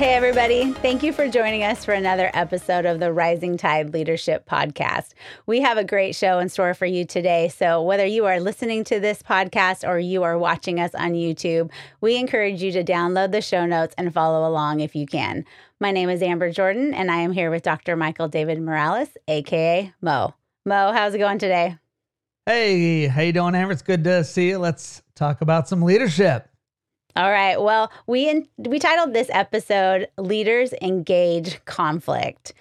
Hey, everybody. Thank you for joining us for another episode of the Rising Tide Leadership Podcast. We have a great show in store for you today. So, whether you are listening to this podcast or you are watching us on YouTube, we encourage you to download the show notes and follow along if you can. My name is Amber Jordan, and I am here with Dr. Michael David Morales, aka Mo. Mo, how's it going today? Hey, how you doing, Amber? It's good to see you. Let's talk about some leadership. All right. Well, we in, we titled this episode "Leaders Engage Conflict,"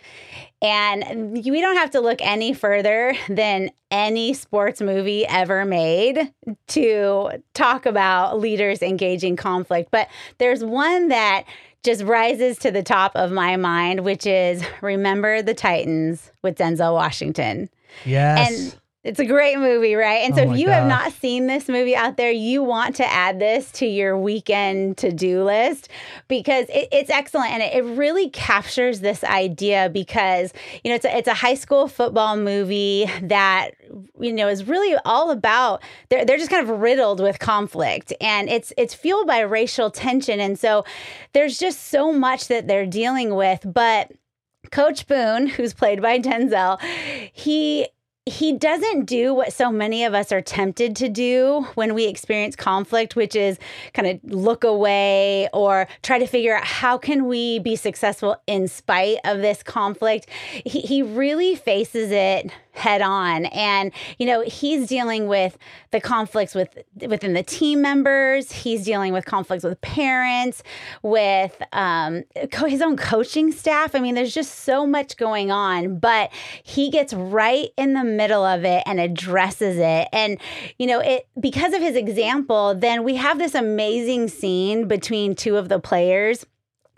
and we don't have to look any further than any sports movie ever made to talk about leaders engaging conflict. But there's one that just rises to the top of my mind, which is "Remember the Titans" with Denzel Washington. Yes. And it's a great movie, right? And so, Oh if you have not seen this movie out there, you want to add this to your weekend to do list because it, it's excellent and it, it really captures this idea. Because you know, it's a, it's a high school football movie that you know is really all about they're they're just kind of riddled with conflict and it's it's fueled by racial tension, and so there's just so much that they're dealing with, but. Coach Boone, who's played by Denzel, he he doesn't do what so many of us are tempted to do when we experience conflict which is kind of look away or try to figure out how can we be successful in spite of this conflict. He, he really faces it head on. And you know he's dealing with the conflicts with within the team members. He's dealing with conflicts with parents with um, co- his own coaching staff. I mean there's just so much going on but he gets right in the middle of it and addresses it. And you know it because of his example then we have this amazing scene between two of the players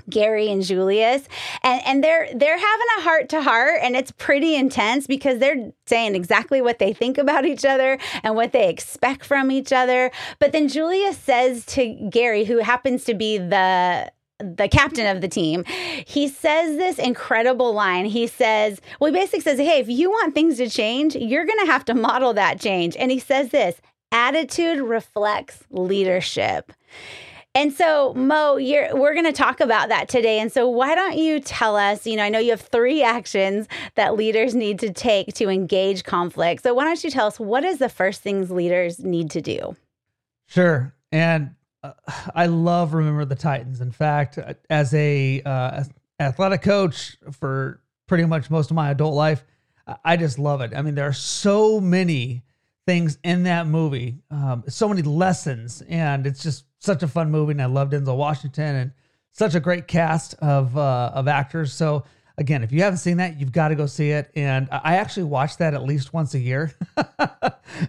Gary and Julius and and they're they're having a heart to heart and it's pretty intense because they're saying exactly what they think about each other and what they expect from each other but then Julius says to Gary who happens to be the the captain of the team, he says this incredible line. He says, well, he basically says, hey, if you want things to change, you're going to have to model that change. And he says this attitude reflects leadership. And so, Mo, we're going to talk about that today. And so, why don't you tell us? You know, I know you have three actions that leaders need to take to engage conflict. So, why don't you tell us what is the first things leaders need to do? Sure. And uh, I love Remember the Titans. In fact, as a uh, athletic coach for pretty much most of my adult life, I just love it. I mean, there are so many things in that movie, um, so many lessons, and it's just such a fun movie. And I love Denzel Washington and such a great cast of uh, of actors. So again, if you haven't seen that, you've got to go see it. And I actually watch that at least once a year,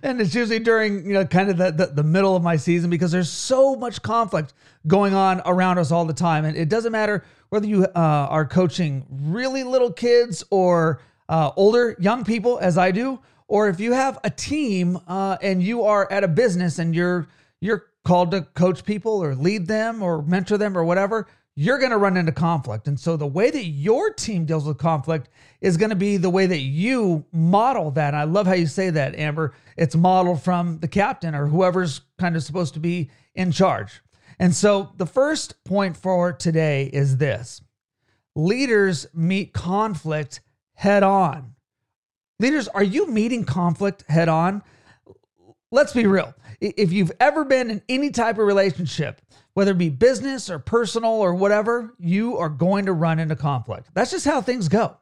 and it's usually during you know kind of the, the the middle of my season because there's so much conflict going on around us all the time, and it doesn't matter whether you uh, are coaching really little kids or uh, older young people, as I do, or if you have a team uh, and you are at a business and you're you're called to coach people or lead them or mentor them or whatever, you're going to run into conflict. And so the way that your team deals with conflict is going to be the way that you model that. And I love how you say that, Amber. It's modeled from the captain or whoever's kind of supposed to be in charge. And so the first point for today is this leaders meet conflict head on. Leaders, are you meeting conflict head on? Let's be real. If you've ever been in any type of relationship, whether it be business or personal or whatever, you are going to run into conflict. That's just how things go.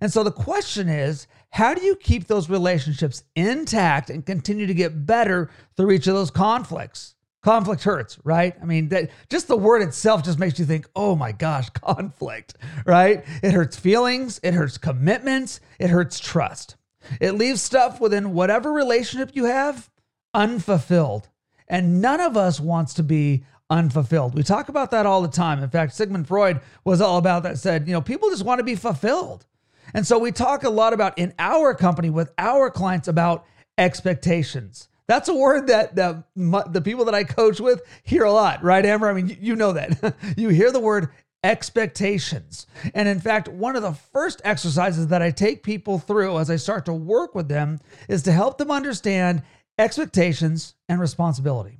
And so the question is, how do you keep those relationships intact and continue to get better through each of those conflicts? Conflict hurts, right? I mean, that just the word itself just makes you think, "Oh my gosh, conflict." Right? It hurts feelings, it hurts commitments, it hurts trust. It leaves stuff within whatever relationship you have unfulfilled. And none of us wants to be unfulfilled. We talk about that all the time. In fact, Sigmund Freud was all about that, said, you know, people just want to be fulfilled. And so we talk a lot about in our company with our clients about expectations. That's a word that, that the people that I coach with hear a lot, right, Amber? I mean, you, you know that. you hear the word expectations. And in fact, one of the first exercises that I take people through as I start to work with them is to help them understand expectations and responsibility.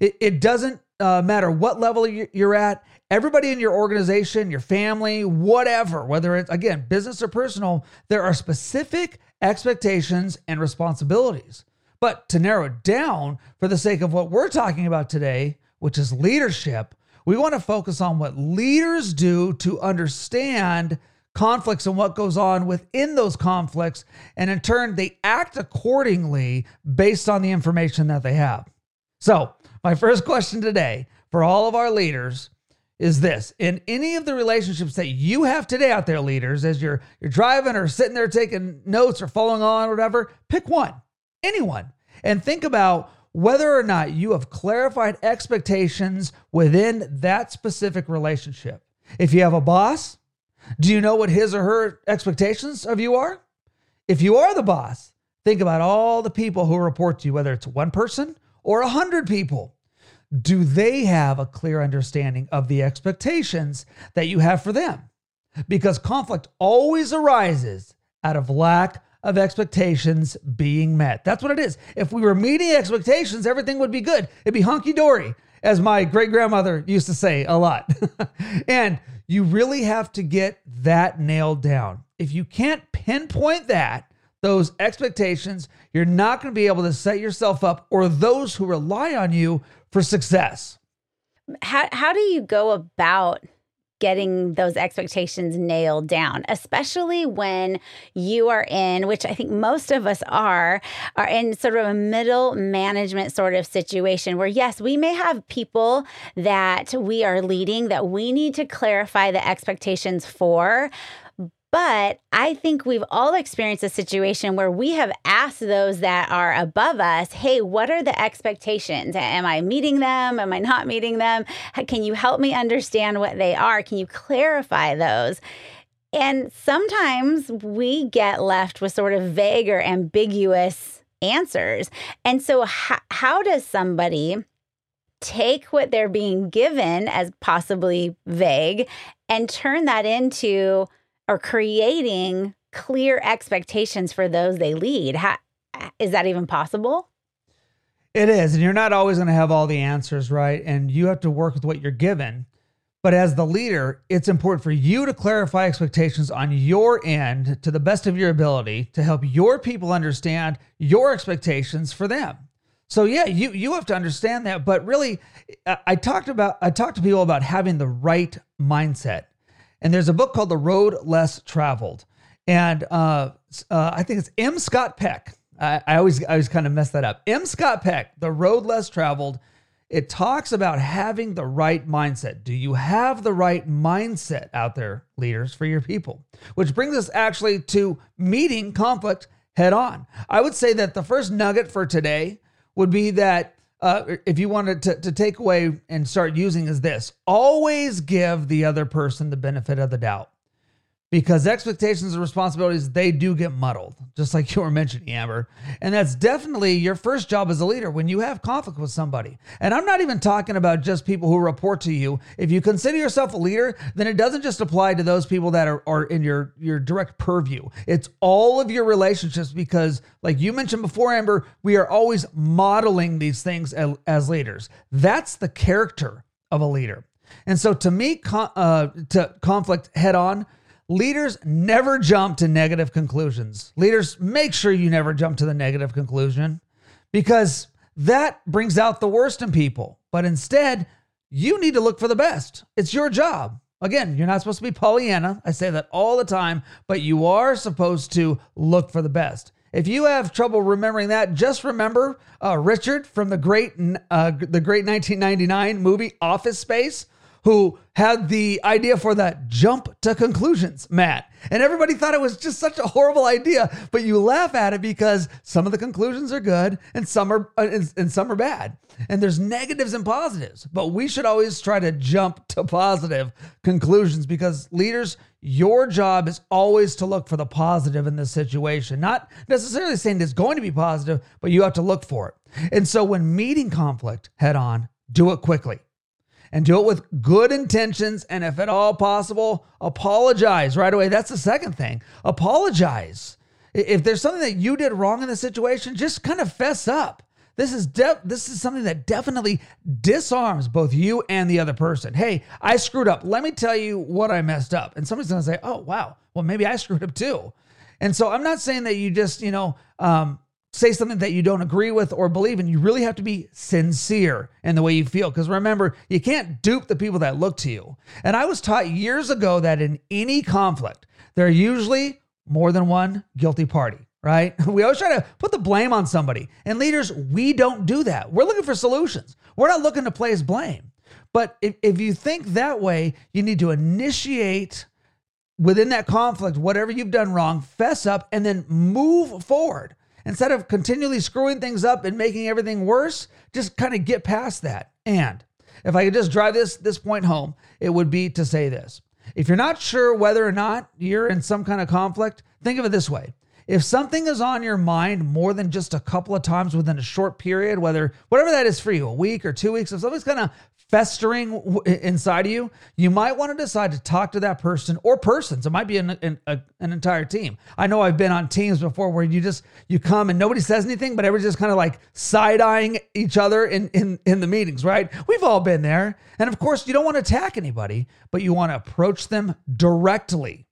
It, it doesn't uh, matter what level you're at, everybody in your organization, your family, whatever, whether it's again business or personal, there are specific expectations and responsibilities. But to narrow it down for the sake of what we're talking about today, which is leadership, we want to focus on what leaders do to understand conflicts and what goes on within those conflicts. And in turn, they act accordingly based on the information that they have. So, my first question today for all of our leaders is this in any of the relationships that you have today out there leaders as you're you're driving or sitting there taking notes or following on or whatever pick one anyone and think about whether or not you have clarified expectations within that specific relationship. If you have a boss, do you know what his or her expectations of you are? If you are the boss, think about all the people who report to you, whether it's one person or a hundred people. Do they have a clear understanding of the expectations that you have for them? Because conflict always arises out of lack of expectations being met. That's what it is. If we were meeting expectations, everything would be good. It'd be hunky dory, as my great grandmother used to say a lot. and you really have to get that nailed down. If you can't pinpoint that, those expectations, you're not going to be able to set yourself up or those who rely on you for success. How, how do you go about getting those expectations nailed down, especially when you are in, which I think most of us are, are in sort of a middle management sort of situation where, yes, we may have people that we are leading that we need to clarify the expectations for. But I think we've all experienced a situation where we have asked those that are above us, hey, what are the expectations? Am I meeting them? Am I not meeting them? Can you help me understand what they are? Can you clarify those? And sometimes we get left with sort of vague or ambiguous answers. And so, how, how does somebody take what they're being given as possibly vague and turn that into are creating clear expectations for those they lead. How, is that even possible? It is. And you're not always going to have all the answers, right? And you have to work with what you're given. But as the leader, it's important for you to clarify expectations on your end to the best of your ability to help your people understand your expectations for them. So yeah, you you have to understand that, but really I talked about I talked to people about having the right mindset. And there's a book called The Road Less Traveled. And uh, uh, I think it's M. Scott Peck. I, I always I always kind of mess that up. M. Scott Peck, The Road Less Traveled. It talks about having the right mindset. Do you have the right mindset out there, leaders, for your people? Which brings us actually to meeting conflict head on. I would say that the first nugget for today would be that uh, if you wanted to, to take away and start using is this always give the other person the benefit of the doubt because expectations and responsibilities they do get muddled just like you were mentioning amber. And that's definitely your first job as a leader when you have conflict with somebody. And i'm not even talking about just people who report to you. If you consider yourself a leader then it doesn't just apply to those people that are, are in your your direct purview. It's all of your relationships because like you mentioned before amber we are always modeling these things as, as leaders. That's the character of a leader. And so to me uh, to conflict head on Leaders never jump to negative conclusions. Leaders, make sure you never jump to the negative conclusion because that brings out the worst in people. But instead, you need to look for the best. It's your job. Again, you're not supposed to be Pollyanna. I say that all the time, but you are supposed to look for the best. If you have trouble remembering that, just remember uh, Richard from the great, uh, the great 1999 movie Office Space who had the idea for that jump to conclusions, mat. And everybody thought it was just such a horrible idea, but you laugh at it because some of the conclusions are good and some are uh, and, and some are bad. And there's negatives and positives, but we should always try to jump to positive conclusions because leaders, your job is always to look for the positive in this situation. Not necessarily saying it's going to be positive, but you have to look for it. And so when meeting conflict head on, do it quickly and do it with good intentions. And if at all possible, apologize right away. That's the second thing. Apologize. If there's something that you did wrong in the situation, just kind of fess up. This is de- this is something that definitely disarms both you and the other person. Hey, I screwed up. Let me tell you what I messed up. And somebody's to say, "Oh, wow. Well, maybe I screwed up too." And so I'm not saying that you just, you know, um, say something that you don't agree with or believe in. You really have to be sincere in the way you feel. Because remember, you can't dupe the people that look to you. And I was taught years ago that in any conflict, there are usually more than one guilty party, right? We always try to put the blame on somebody. And leaders, we don't do that. We're looking for solutions, we're not looking to place blame. But if, if you think that way, you need to initiate within that conflict whatever you've done wrong, fess up, and then move forward. Instead of continually screwing things up and making everything worse, just kind of get past that. And if I could just drive this this point home, it would be to say this. If you're not sure whether or not you're in some kind of conflict, think of it this way. If something is on your mind more than just a couple of times within a short period, whether whatever that is for you, a week or two weeks, if something's kind of festering inside of you, you might want to decide to talk to that person or persons. It might be an, an, a, an entire team. I know I've been on teams before where you just you come and nobody says anything, but everybody's just kind of like side eyeing each other in, in in the meetings, right? We've all been there, and of course, you don't want to attack anybody, but you want to approach them directly,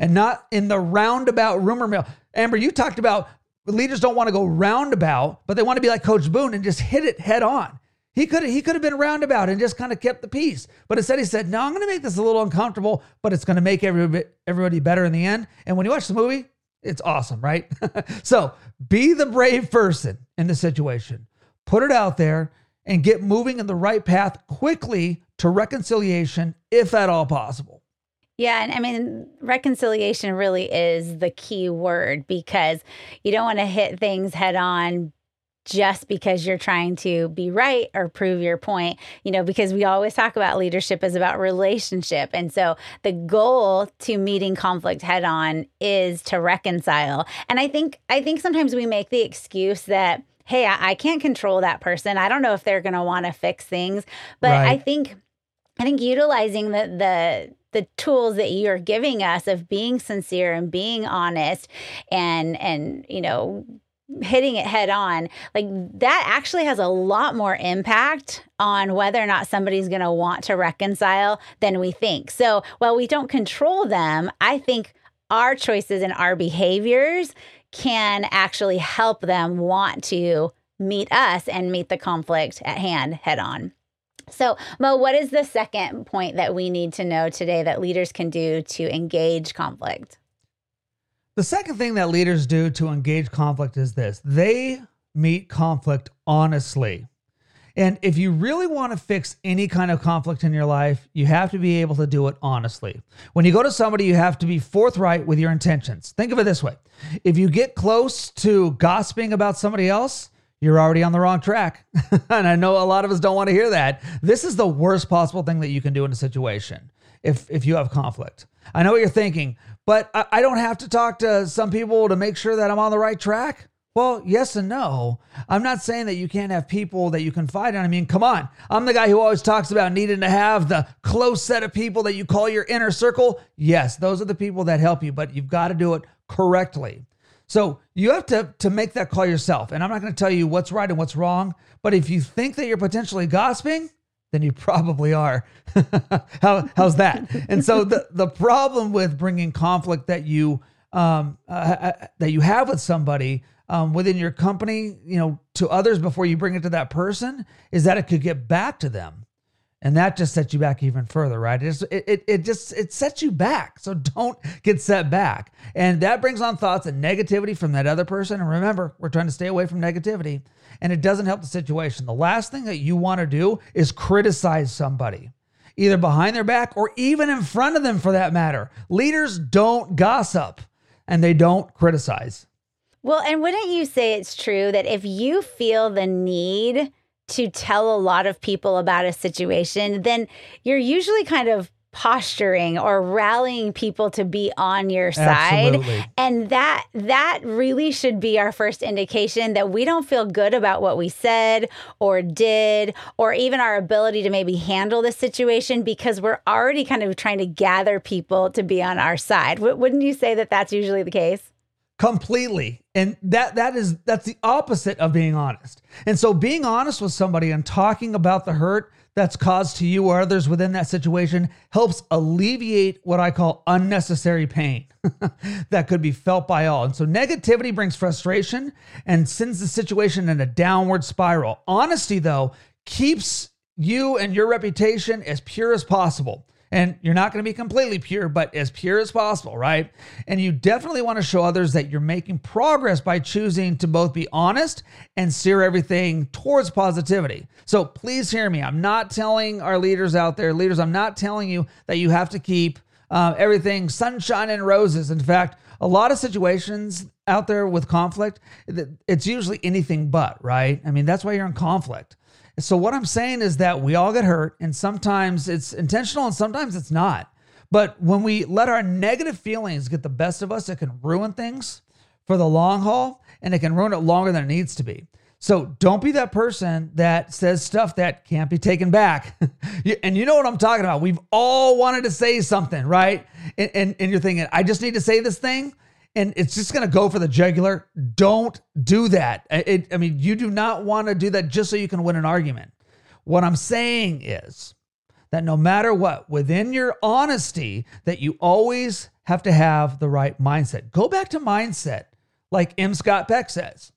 and not in the roundabout rumor mill. Amber, you talked about leaders don't want to go roundabout, but they want to be like Coach Boone and just hit it head on. He could he could have been roundabout and just kind of kept the peace, but instead he said, "No, I'm going to make this a little uncomfortable, but it's going to make everybody everybody better in the end." And when you watch the movie, it's awesome, right? so be the brave person in the situation, put it out there, and get moving in the right path quickly to reconciliation, if at all possible. Yeah, and I mean, reconciliation really is the key word because you don't want to hit things head on just because you're trying to be right or prove your point, you know, because we always talk about leadership is about relationship. And so the goal to meeting conflict head on is to reconcile. And I think I think sometimes we make the excuse that hey, I, I can't control that person. I don't know if they're going to want to fix things, but right. I think I think utilizing the the the tools that you're giving us of being sincere and being honest and and you know hitting it head on, like that actually has a lot more impact on whether or not somebody's going to want to reconcile than we think. So while we don't control them, I think our choices and our behaviors can actually help them want to meet us and meet the conflict at hand head on. So, Mo, what is the second point that we need to know today that leaders can do to engage conflict? The second thing that leaders do to engage conflict is this they meet conflict honestly. And if you really want to fix any kind of conflict in your life, you have to be able to do it honestly. When you go to somebody, you have to be forthright with your intentions. Think of it this way if you get close to gossiping about somebody else, you're already on the wrong track. and I know a lot of us don't want to hear that. This is the worst possible thing that you can do in a situation if, if you have conflict. I know what you're thinking. But I, I don't have to talk to some people to make sure that I'm on the right track. Well, yes and no. I'm not saying that you can't have people that you confide in. I mean, come on. I'm the guy who always talks about needing to have the close set of people that you call your inner circle. Yes, those are the people that help you, but you've got to do it correctly. So you have to, to make that call yourself. And I'm not going to tell you what's right and what's wrong. But if you think that you're potentially gossiping, then you probably are. How, how's that? and so the, the problem with bringing conflict that you um, uh, uh, that you have with somebody um, within your company, you know, to others before you bring it to that person, is that it could get back to them, and that just sets you back even further, right? It just, it, it, it just it sets you back. So don't get set back, and that brings on thoughts and negativity from that other person. And remember, we're trying to stay away from negativity and it doesn't help the situation. The last thing that you want to do is criticize somebody. either behind their back or even in front of them for that matter. Leaders don't gossip and they don't criticize. Well, and wouldn't you say it's true that if you feel the need to tell a lot of people about a situation, then you're usually kind of posturing or rallying people to be on your side. Absolutely. and that that really should be our first indication that we don't feel good about what we said or did or even our ability to maybe handle the situation because we're already kind of trying to gather people to be on our side. W- wouldn't you say that that's usually the case completely. And that that is that's the opposite of being honest. And so being honest with somebody and talking about the hurt that's caused to you or others within that situation helps alleviate what i call unnecessary pain that could be felt by all. And so negativity brings frustration and sends the situation in a downward spiral. Honesty though keeps you and your reputation as pure as possible and you're not going to be completely pure, but as pure as possible, right? And you definitely want to show others that you're making progress by choosing to both be honest and steer everything towards positivity. So please hear me. I'm not telling our leaders out there, leaders, I'm not telling you that you have to keep uh, everything sunshine and roses. In fact, a lot of situations out there with conflict, it's usually anything but, right? I mean, that's why you're in conflict. So what I'm saying is that we all get hurt and sometimes it's intentional and sometimes it's not. But when we let our negative feelings get the best of us, it can ruin things for the long haul and it can ruin it longer than it needs to be. So don't be that person that says stuff that can't be taken back. and you know what I'm talking about. We've all wanted to say something, right? And, and, and you're thinking, I just need to say this thing and it's just going to go for the jugular. Don't do that. It, I mean, you do not want to do that just so you can win an argument. What I'm saying is that no matter what, within your honesty, that you always have to have the right mindset. Go back to mindset, like M. Scott Peck says.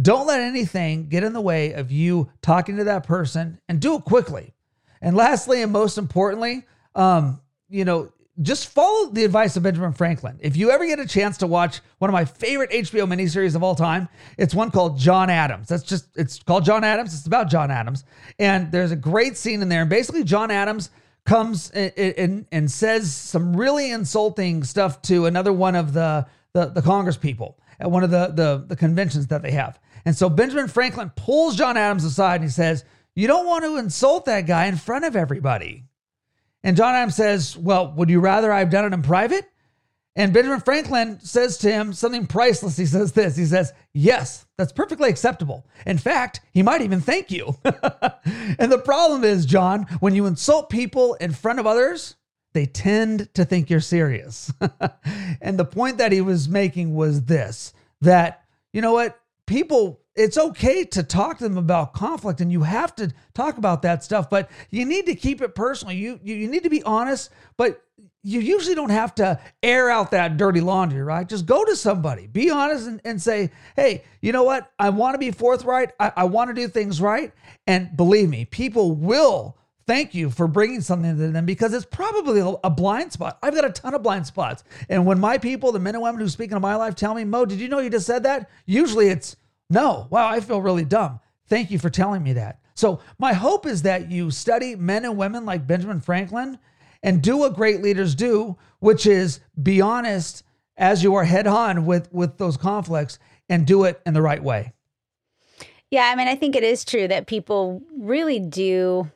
Don't let anything get in the way of you talking to that person and do it quickly. And lastly, and most importantly, um, you know, just follow the advice of Benjamin Franklin. If you ever get a chance to watch one of my favorite HBO miniseries of all time, it's one called John Adams. That's just, it's called John Adams. It's about John Adams. And there's a great scene in there. And basically, John Adams comes and, and, says some really insulting stuff to another one of the, the, the Congress people at one of the, the, the conventions that they have. And so Benjamin Franklin pulls John Adams aside and he says, You don't want to insult that guy in front of everybody. And John Adams says, Well, would you rather I've done it in private? And Benjamin Franklin says to him something priceless. He says this He says, Yes, that's perfectly acceptable. In fact, he might even thank you. and the problem is, John, when you insult people in front of others, they tend to think you're serious. and the point that he was making was this that, you know what? People it's okay to talk to them about conflict and you have to talk about that stuff but you need to keep it personal you you, you need to be honest but you usually don't have to air out that dirty laundry right just go to somebody be honest and, and say hey you know what i want to be forthright i, I want to do things right and believe me people will thank you for bringing something to them because it's probably a blind spot. I've got a ton of blind spots. And when my people, the men and women who speak into my life, tell me, Mo, did you know you just said that? Usually it's, no, wow, I feel really dumb. Thank you for telling me that. So, my hope is that you study men and women like Benjamin Franklin and do what great leaders do, which is be honest as you are head on with, with those conflicts and do it in the right way. Yeah, I mean, I think it is true that people really do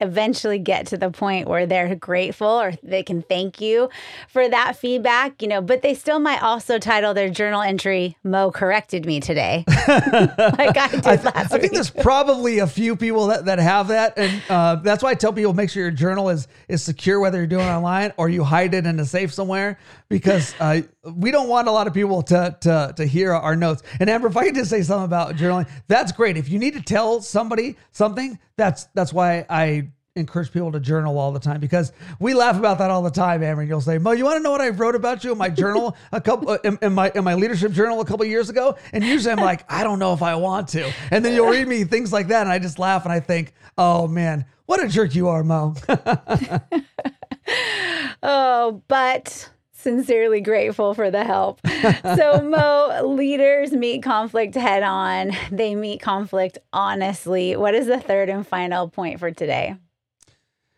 eventually get to the point where they're grateful or they can thank you for that feedback, you know, but they still might also title their journal entry, Mo corrected me today. like I did I, last I think there's probably a few people that, that have that. And uh, that's why I tell people make sure your journal is, is secure, whether you're doing it online or you hide it in a safe somewhere, because uh, we don't want a lot of people to, to, to hear our notes. And Amber, if I could just say something about journaling, that's great. If you need to tell somebody something, that's, that's why I encourage people to journal all the time because we laugh about that all the time, Amber. You'll say, Mo, you want to know what I wrote about you in my journal a couple uh, in, in, my in my leadership journal a couple years ago? And usually I'm like, I don't know if I want to. And then you'll read me things like that, and I just laugh and I think, oh man, what a jerk you are, Mo. oh, but sincerely grateful for the help. so, Mo, leaders meet conflict head on, they meet conflict honestly. What is the third and final point for today?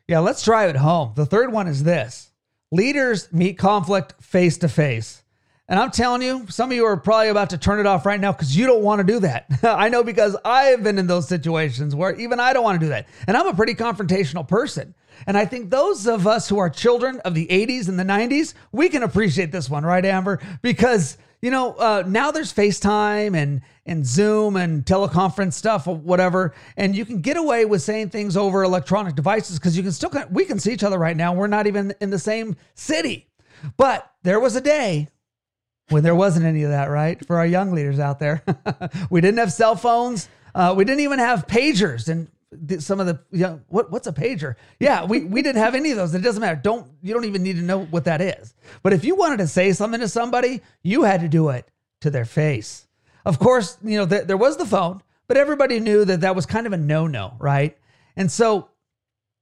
Yeah, let's drive it home. The third one is this leaders meet conflict face to face. And I'm telling you, some of you are probably about to turn it off right now because you don't want to do that. I know because I have been in those situations where even I don't want to do that. And I'm a pretty confrontational person. And I think those of us who are children of the 80s and the 90s, we can appreciate this one, right, Amber? Because you know, uh, now there's FaceTime and and Zoom and teleconference stuff or whatever, and you can get away with saying things over electronic devices because you can still we can see each other right now. We're not even in the same city, but there was a day when there wasn't any of that, right? For our young leaders out there, we didn't have cell phones. Uh, we didn't even have pagers, and some of the you know, what what's a pager? Yeah, we we didn't have any of those. It doesn't matter. Don't you don't even need to know what that is. But if you wanted to say something to somebody, you had to do it to their face. Of course, you know th- there was the phone, but everybody knew that that was kind of a no no, right? And so,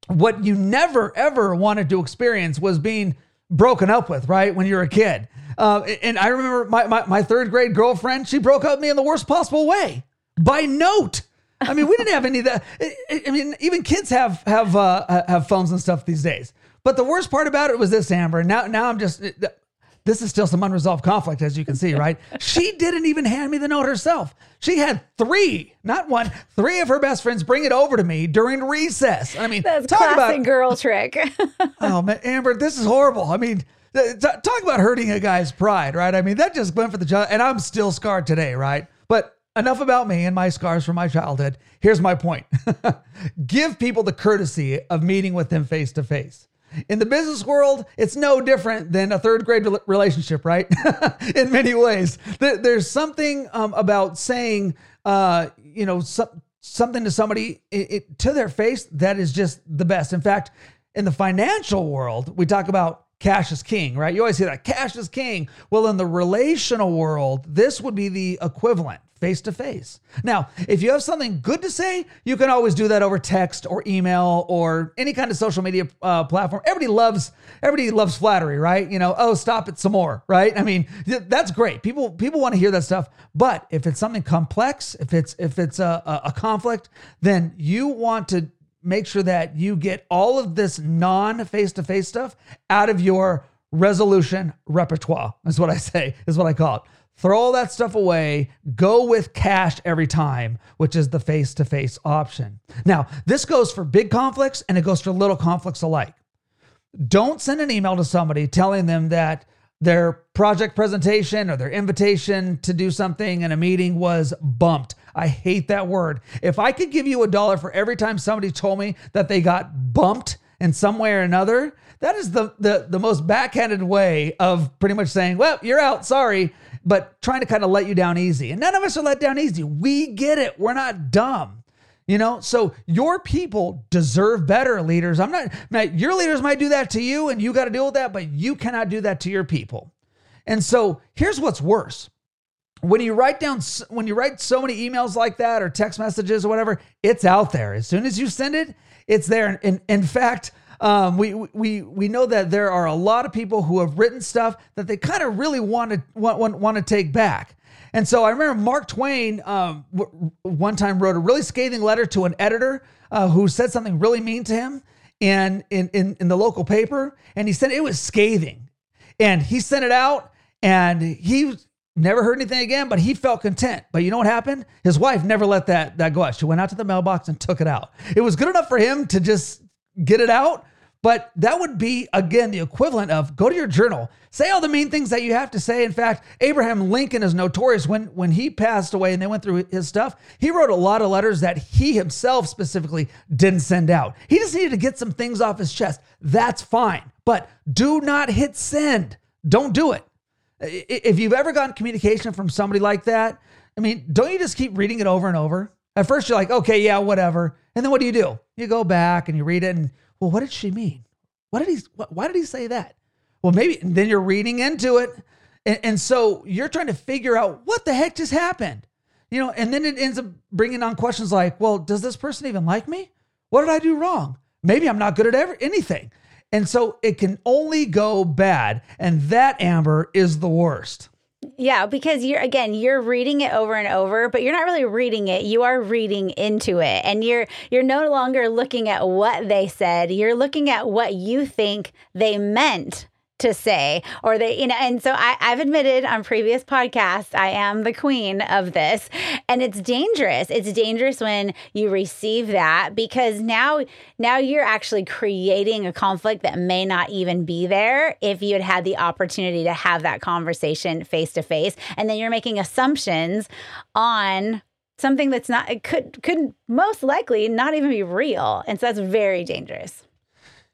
what you never ever wanted to experience was being broken up with, right? When you're a kid. Uh, and I remember my, my my third grade girlfriend. She broke up with me in the worst possible way by note I mean, we didn't have any of that. I mean, even kids have have uh, have phones and stuff these days. But the worst part about it was this, Amber. Now, now I'm just. This is still some unresolved conflict, as you can see, right? she didn't even hand me the note herself. She had three, not one, three of her best friends bring it over to me during recess. I mean, that's talk about, girl trick. oh man, Amber, this is horrible. I mean, talk about hurting a guy's pride, right? I mean, that just went for the job, and I'm still scarred today, right? Enough about me and my scars from my childhood. Here's my point give people the courtesy of meeting with them face to face. In the business world, it's no different than a third grade relationship, right? In many ways, there's something um, about saying, uh, you know, so- something to somebody it, it, to their face that is just the best. In fact, in the financial world, we talk about cash is king, right? You always hear that cash is king. Well, in the relational world, this would be the equivalent face to face. Now, if you have something good to say, you can always do that over text or email or any kind of social media uh, platform. Everybody loves everybody loves flattery, right? You know, oh, stop it some more, right? I mean, that's great. People people want to hear that stuff. But if it's something complex, if it's if it's a, a conflict, then you want to make sure that you get all of this non face to face stuff out of your resolution repertoire. Is what I say. Is what I call it. Throw all that stuff away. Go with cash every time, which is the face to face option. Now, this goes for big conflicts and it goes for little conflicts alike. Don't send an email to somebody telling them that their project presentation or their invitation to do something in a meeting was bumped. I hate that word. If I could give you a dollar for every time somebody told me that they got bumped in some way or another, that is the, the, the most backhanded way of pretty much saying, well, you're out, sorry but trying to kind of let you down easy. And none of us are let down easy. We get it. We're not dumb. You know, so your people deserve better leaders. I'm not, now your leaders might do that to you and you got to deal with that, but you cannot do that to your people. And so here's what's worse. When you write down, when you write so many emails like that or text messages or whatever, it's out there. As soon as you send it, it's there. And in fact, um, we we we know that there are a lot of people who have written stuff that they kind of really want to want, want, want to take back. And so I remember Mark Twain um, one time wrote a really scathing letter to an editor uh, who said something really mean to him and in, in in the local paper, and he said it was scathing, and he sent it out, and he never heard anything again, but he felt content. But you know what happened? His wife never let that that go out. She went out to the mailbox and took it out. It was good enough for him to just get it out, but that would be, again, the equivalent of go to your journal, say all the mean things that you have to say. In fact, Abraham Lincoln is notorious when, when he passed away and they went through his stuff. He wrote a lot of letters that he himself specifically didn't send out. He just needed to get some things off his chest. That's fine. But do not hit send. Don't do it. If you've ever gotten communication from somebody like that, I mean, don't you just keep reading it over and over? At first, you're like, okay, yeah, whatever. And then what do you do? You go back and you read it and well, what did she mean? What did he, why did he say that? Well, maybe then you're reading into it. And, and so you're trying to figure out what the heck just happened, you know, and then it ends up bringing on questions like, well, does this person even like me? What did I do wrong? Maybe I'm not good at ever, anything. And so it can only go bad. And that, Amber, is the worst. Yeah, because you're again, you're reading it over and over, but you're not really reading it. You are reading into it. And you're you're no longer looking at what they said. You're looking at what you think they meant to say or they you know and so I, i've admitted on previous podcasts i am the queen of this. And it's dangerous. It's dangerous when you receive that because now now you're actually creating a conflict that may not even be there if you had had the opportunity to have that conversation face to face and then you're making assumptions on something that's not it could could most likely not even be real. And so that's very dangerous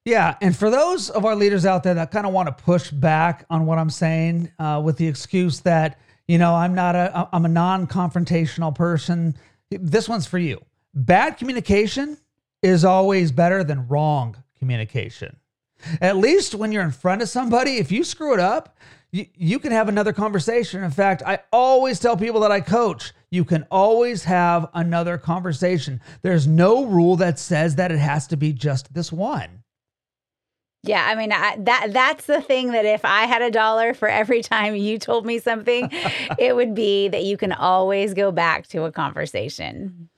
yeah, and for those of our leaders out there that kind of want to push back on what I'm saying uh, with the excuse that you know I'm not a I'm a non-confrontational person, this one's for you. Bad communication is always better than wrong communication. At least when you're in front of somebody, if you screw it up, you, you can have another conversation. In fact, I always tell people that I coach, you can always have another conversation. There's no rule that says that it has to be just this one. Yeah, I mean I, that that's the thing that if I had a dollar for every time you told me something, it would be that you can always go back to a conversation.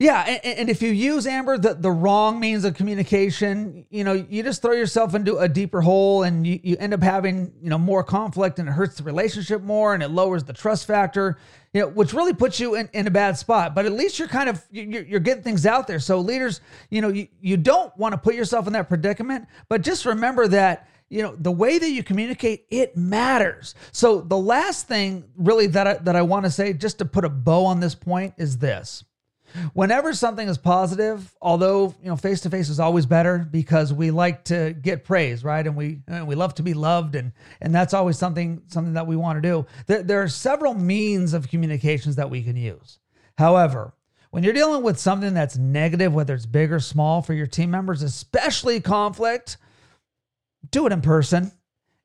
Yeah, and, and, if you use Amber the, the wrong means of communication, you know, you just throw yourself into a deeper hole and you, you end up having, you know, more conflict and it hurts the relationship more and it lowers the trust factor, you know, which really puts you in, in a bad spot. But at least you're kind of you're, you're getting things out there. So leaders, you know, you, you don't want to put yourself in that predicament, but just remember that you know the way that you communicate it matters so the last thing really that I, that I want to say just to put a bow on this point is this whenever something is positive, although you know face to face is always better because we like to get praise, right? And we and we love to be loved, and and that's always something something that we want to do. There, there are several means of communications that we can use. However, when you're dealing with something that's negative, whether it's big or small for your team members, especially conflict, do it in person.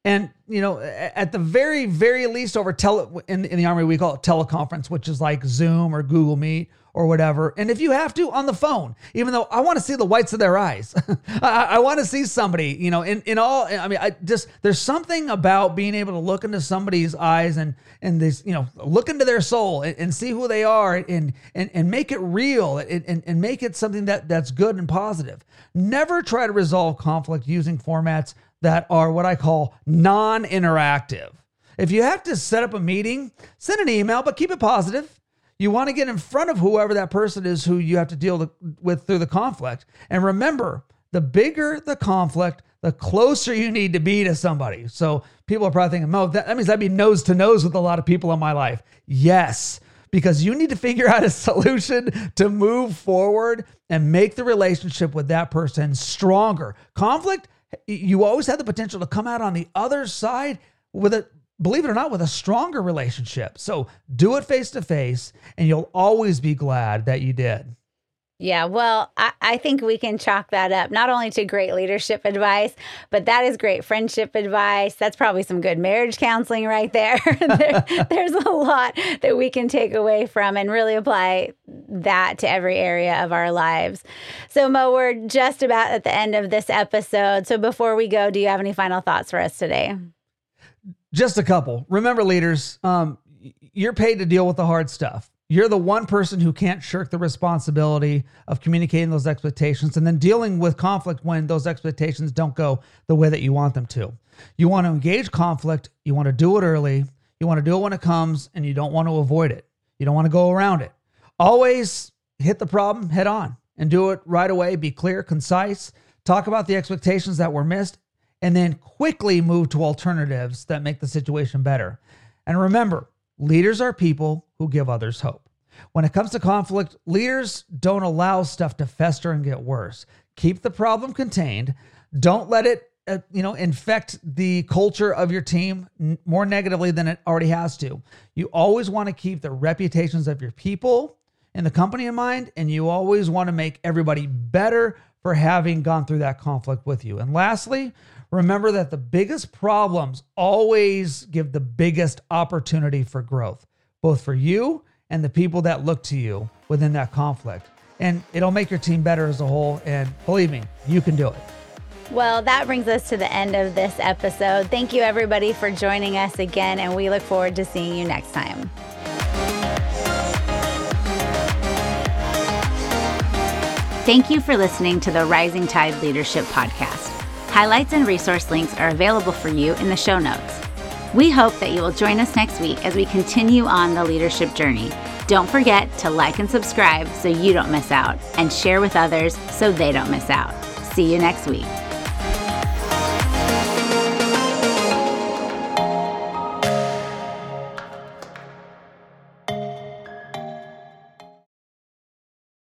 And you know, at the very, very least, over tele in, in the army, we call it teleconference, which is like Zoom or Google Meet or whatever. And if you have to, on the phone, even though I want to see the whites of their eyes, I, I want to see somebody, you know, in, in all, I mean, I just, there's something about being able to look into somebody's eyes and, and this, you know, look into their soul and, and see who they are and, and, and make it real and, and, and make it something that that's good and positive. Never try to resolve conflict using formats that are what I call non interactive. If you have to set up a meeting, send an email, but keep it positive you want to get in front of whoever that person is who you have to deal with through the conflict. And remember, the bigger the conflict, the closer you need to be to somebody. So people are probably thinking, Mo, that, that means I'd be nose to nose with a lot of people in my life. Yes, because you need to figure out a solution to move forward and make the relationship with that person stronger. Conflict, you always have the potential to come out on the other side with a believe it or not, with a stronger relationship. So do it face to face, and you'll always be glad that you did. Yeah, well, I, I, think we can chalk that up not only to great leadership advice, but that is great friendship advice. That's probably some good marriage counseling right there. there. There's a lot that we can take away from and really apply that to every area of our lives. So, Mo, we're just about at the end of this episode. So, before we go, do you have any final thoughts for us today? Just a couple. Remember, leaders, um, you're paid to deal with the hard stuff. You're the one person who can't shirk the responsibility of communicating those expectations and then dealing with conflict when those expectations don't go the way that you want them to. You want to engage conflict, you want to do it early, you want to do it when it comes, and you don't want to avoid it. You don't want to go around it. Always hit the problem head on and do it right away. Be clear, concise, talk about the expectations that were missed, and then quickly move to alternatives that make the situation better. And remember, leaders are people who give others hope. When it comes to conflict, leaders don't allow stuff to fester and get worse. Keep the problem contained. Don't let it, uh, you know, infect the culture of your team more negatively than it already has to. You always want to keep the reputations of your people and the company in mind, and you always want to make everybody better for having gone through that conflict with you. And lastly, remember that the biggest problems always give the biggest opportunity for growth, both for you and the people that look to you within that conflict. And it'll make your team better as a whole. And believe me, you can do it. Well, that brings us to the end of this episode. Thank you, everybody, for joining us again, and we look forward to seeing you next time. Thank you for listening to the Rising Tide Leadership Podcast. Highlights and resource links are available for you in the show notes. We hope that you will join us next week as we continue on the leadership journey. Don't forget to like and subscribe so you don't miss out, and share with others so they don't miss out. See you next week.